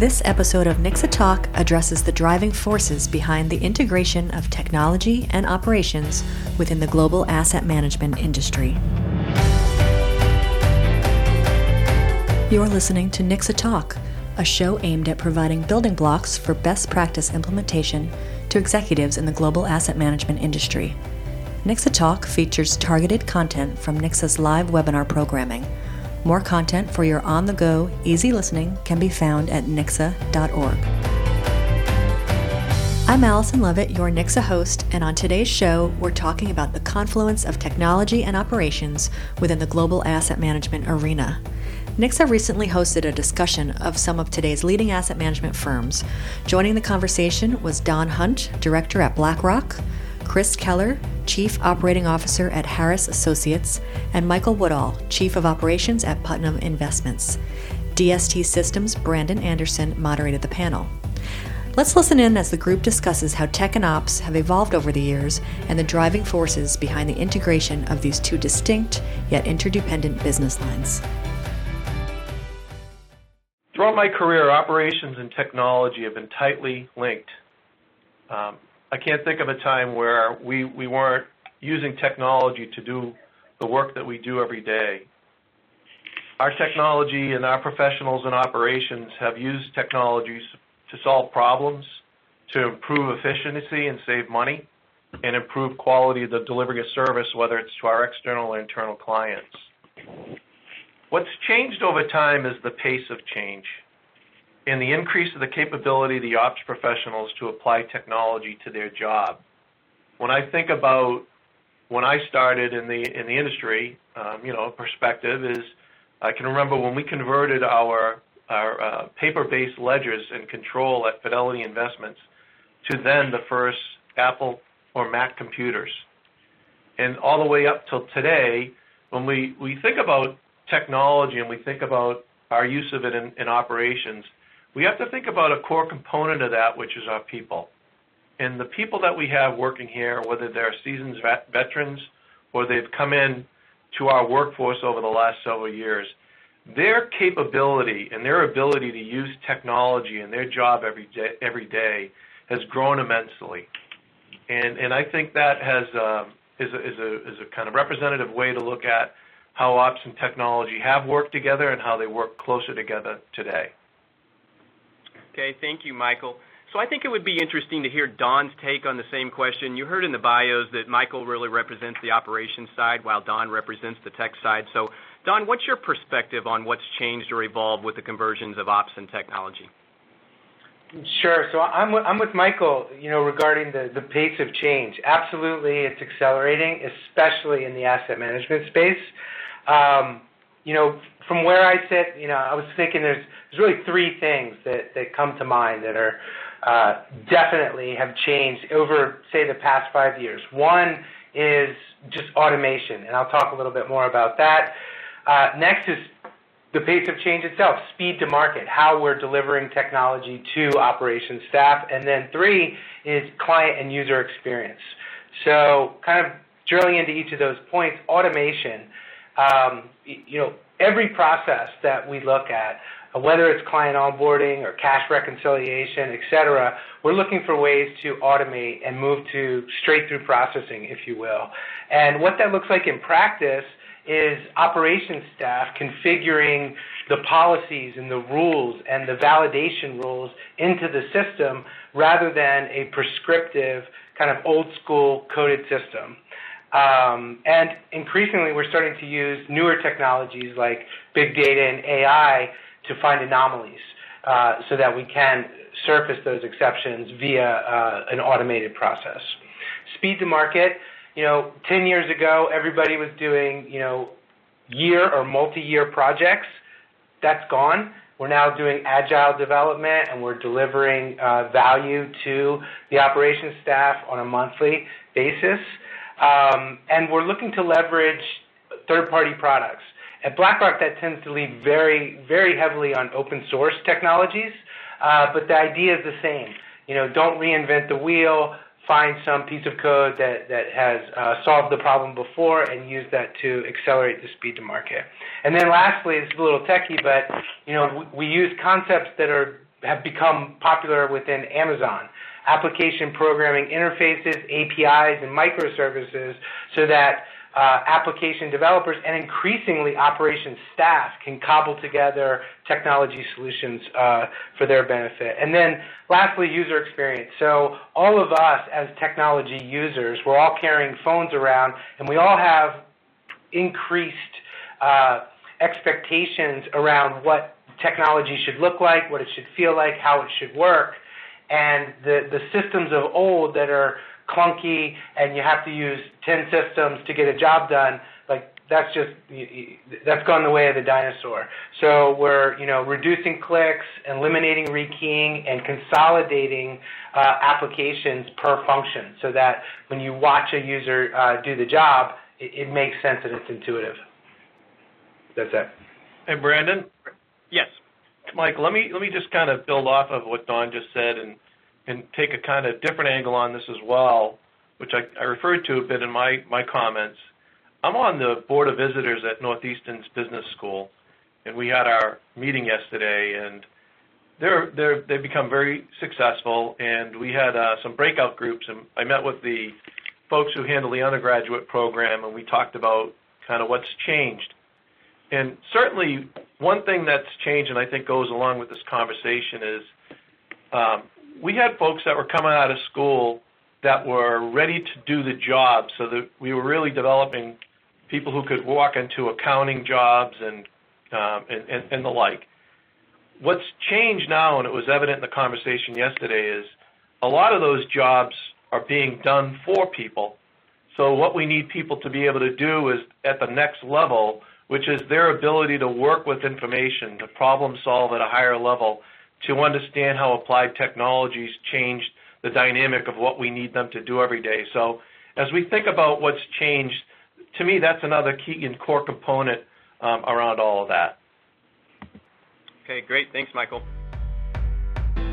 This episode of NICSA Talk addresses the driving forces behind the integration of technology and operations within the global asset management industry. You're listening to NICSA Talk, a show aimed at providing building blocks for best practice implementation to executives in the global asset management industry. NICSA Talk features targeted content from NICSA's live webinar programming more content for your on the go, easy listening can be found at nicsa.org. I'm Allison Lovett, your NICSA host, and on today's show, we're talking about the confluence of technology and operations within the global asset management arena. NICSA recently hosted a discussion of some of today's leading asset management firms. Joining the conversation was Don Hunt, director at BlackRock, Chris Keller, Chief Operating Officer at Harris Associates, and Michael Woodall, Chief of Operations at Putnam Investments. DST Systems' Brandon Anderson moderated the panel. Let's listen in as the group discusses how tech and ops have evolved over the years and the driving forces behind the integration of these two distinct yet interdependent business lines. Throughout my career, operations and technology have been tightly linked. Um, I can't think of a time where we, we weren't using technology to do the work that we do every day. Our technology and our professionals in operations have used technologies to solve problems, to improve efficiency and save money, and improve quality of the delivery of service, whether it's to our external or internal clients. What's changed over time is the pace of change and the increase of the capability of the ops professionals to apply technology to their job. When I think about when I started in the in the industry, um, you know, perspective is I can remember when we converted our our uh, paper-based ledgers and control at Fidelity Investments to then the first Apple or Mac computers, and all the way up till today, when we we think about technology and we think about our use of it in, in operations, we have to think about a core component of that, which is our people. And the people that we have working here, whether they're seasoned vet veterans or they've come in to our workforce over the last several years, their capability and their ability to use technology in their job every day, every day has grown immensely. And, and I think that has, uh, is, a, is, a, is a kind of representative way to look at how ops and technology have worked together and how they work closer together today. Okay, thank you, Michael. So I think it would be interesting to hear Don's take on the same question. You heard in the bios that Michael really represents the operations side while Don represents the tech side. So Don, what's your perspective on what's changed or evolved with the conversions of ops and technology? Sure. So I'm with, I'm with Michael, you know, regarding the, the pace of change. Absolutely, it's accelerating, especially in the asset management space. Um, you know, from where I sit, you know, I was thinking there's there's really three things that that come to mind that are uh, definitely have changed over, say, the past five years. One is just automation, and I'll talk a little bit more about that. Uh, next is the pace of change itself, speed to market, how we're delivering technology to operations staff, and then three is client and user experience. So, kind of drilling into each of those points, automation. Um, you know, every process that we look at, whether it's client onboarding or cash reconciliation, et cetera, we're looking for ways to automate and move to straight-through processing, if you will. And what that looks like in practice is operations staff configuring the policies and the rules and the validation rules into the system rather than a prescriptive kind of old school coded system. Um, and increasingly, we're starting to use newer technologies like big data and AI to find anomalies uh, so that we can surface those exceptions via uh, an automated process. Speed to market, you know, 10 years ago, everybody was doing, you know, year or multi-year projects. That's gone. We're now doing agile development and we're delivering uh, value to the operations staff on a monthly basis. Um, and we're looking to leverage third-party products. At BlackRock, that tends to lean very, very heavily on open source technologies, uh, but the idea is the same. You know, don't reinvent the wheel. Find some piece of code that that has uh, solved the problem before and use that to accelerate the speed to market. And then lastly, it's a little techy, but you know, we, we use concepts that are have become popular within Amazon. Application programming interfaces, APIs, and microservices so that uh, application developers and increasingly operations staff can cobble together technology solutions uh, for their benefit. And then lastly, user experience. So all of us as technology users, we're all carrying phones around and we all have increased uh, expectations around what technology should look like, what it should feel like, how it should work. And the, the systems of old that are clunky and you have to use 10 systems to get a job done, like that's just that's gone the way of the dinosaur. So we're you know reducing clicks, eliminating rekeying, and consolidating uh, applications per function, so that when you watch a user uh, do the job, it, it, makes sense and it's intuitive. That's it. Hey, Brandon. Yes. Mike, let me let me just kind of build off of what Don just said and and take a kind of different angle on this as well, which I, I referred to a bit in my, my comments. I'm on the board of visitors at Northeastern's Business School, and we had our meeting yesterday, and they're, they're, they've become very successful, and we had uh, some breakout groups, and I met with the folks who handle the undergraduate program, and we talked about kind of what's changed. And certainly, one thing that's changed, and I think goes along with this conversation, is um, we had folks that were coming out of school that were ready to do the job so that we were really developing people who could walk into accounting jobs and, um, and, and, and the like. What's changed now, and it was evident in the conversation yesterday, is a lot of those jobs are being done for people. So what we need people to be able to do is at the next level, which is their ability to work with information, to problem solve at a higher level, to understand how applied technologies changed the dynamic of what we need them to do every day. So as we think about what's changed, to me, that's another key and core component um, around all of that. Okay, great. Thanks, Michael.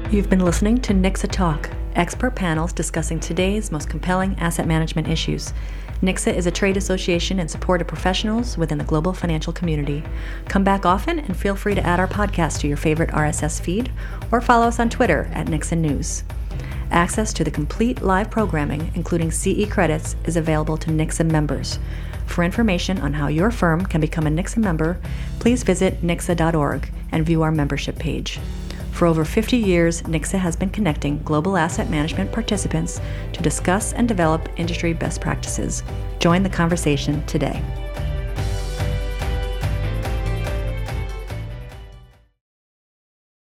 You've been listening to NICSA Talk, expert panels discussing today's most compelling asset management issues. NICSA is a trade association in support of professionals within the global financial community. Come back often and feel free to add our podcast to your favorite RSS feed or follow us on Twitter at NICSA News. Access to the complete live programming, including CE credits, is available to NICSA members. For information on how your firm can become a NICSA member, please visit nicsa.org and view our membership page. For over 50 years, NICSA has been connecting global asset management participants to discuss and develop industry best practices. Join the conversation today.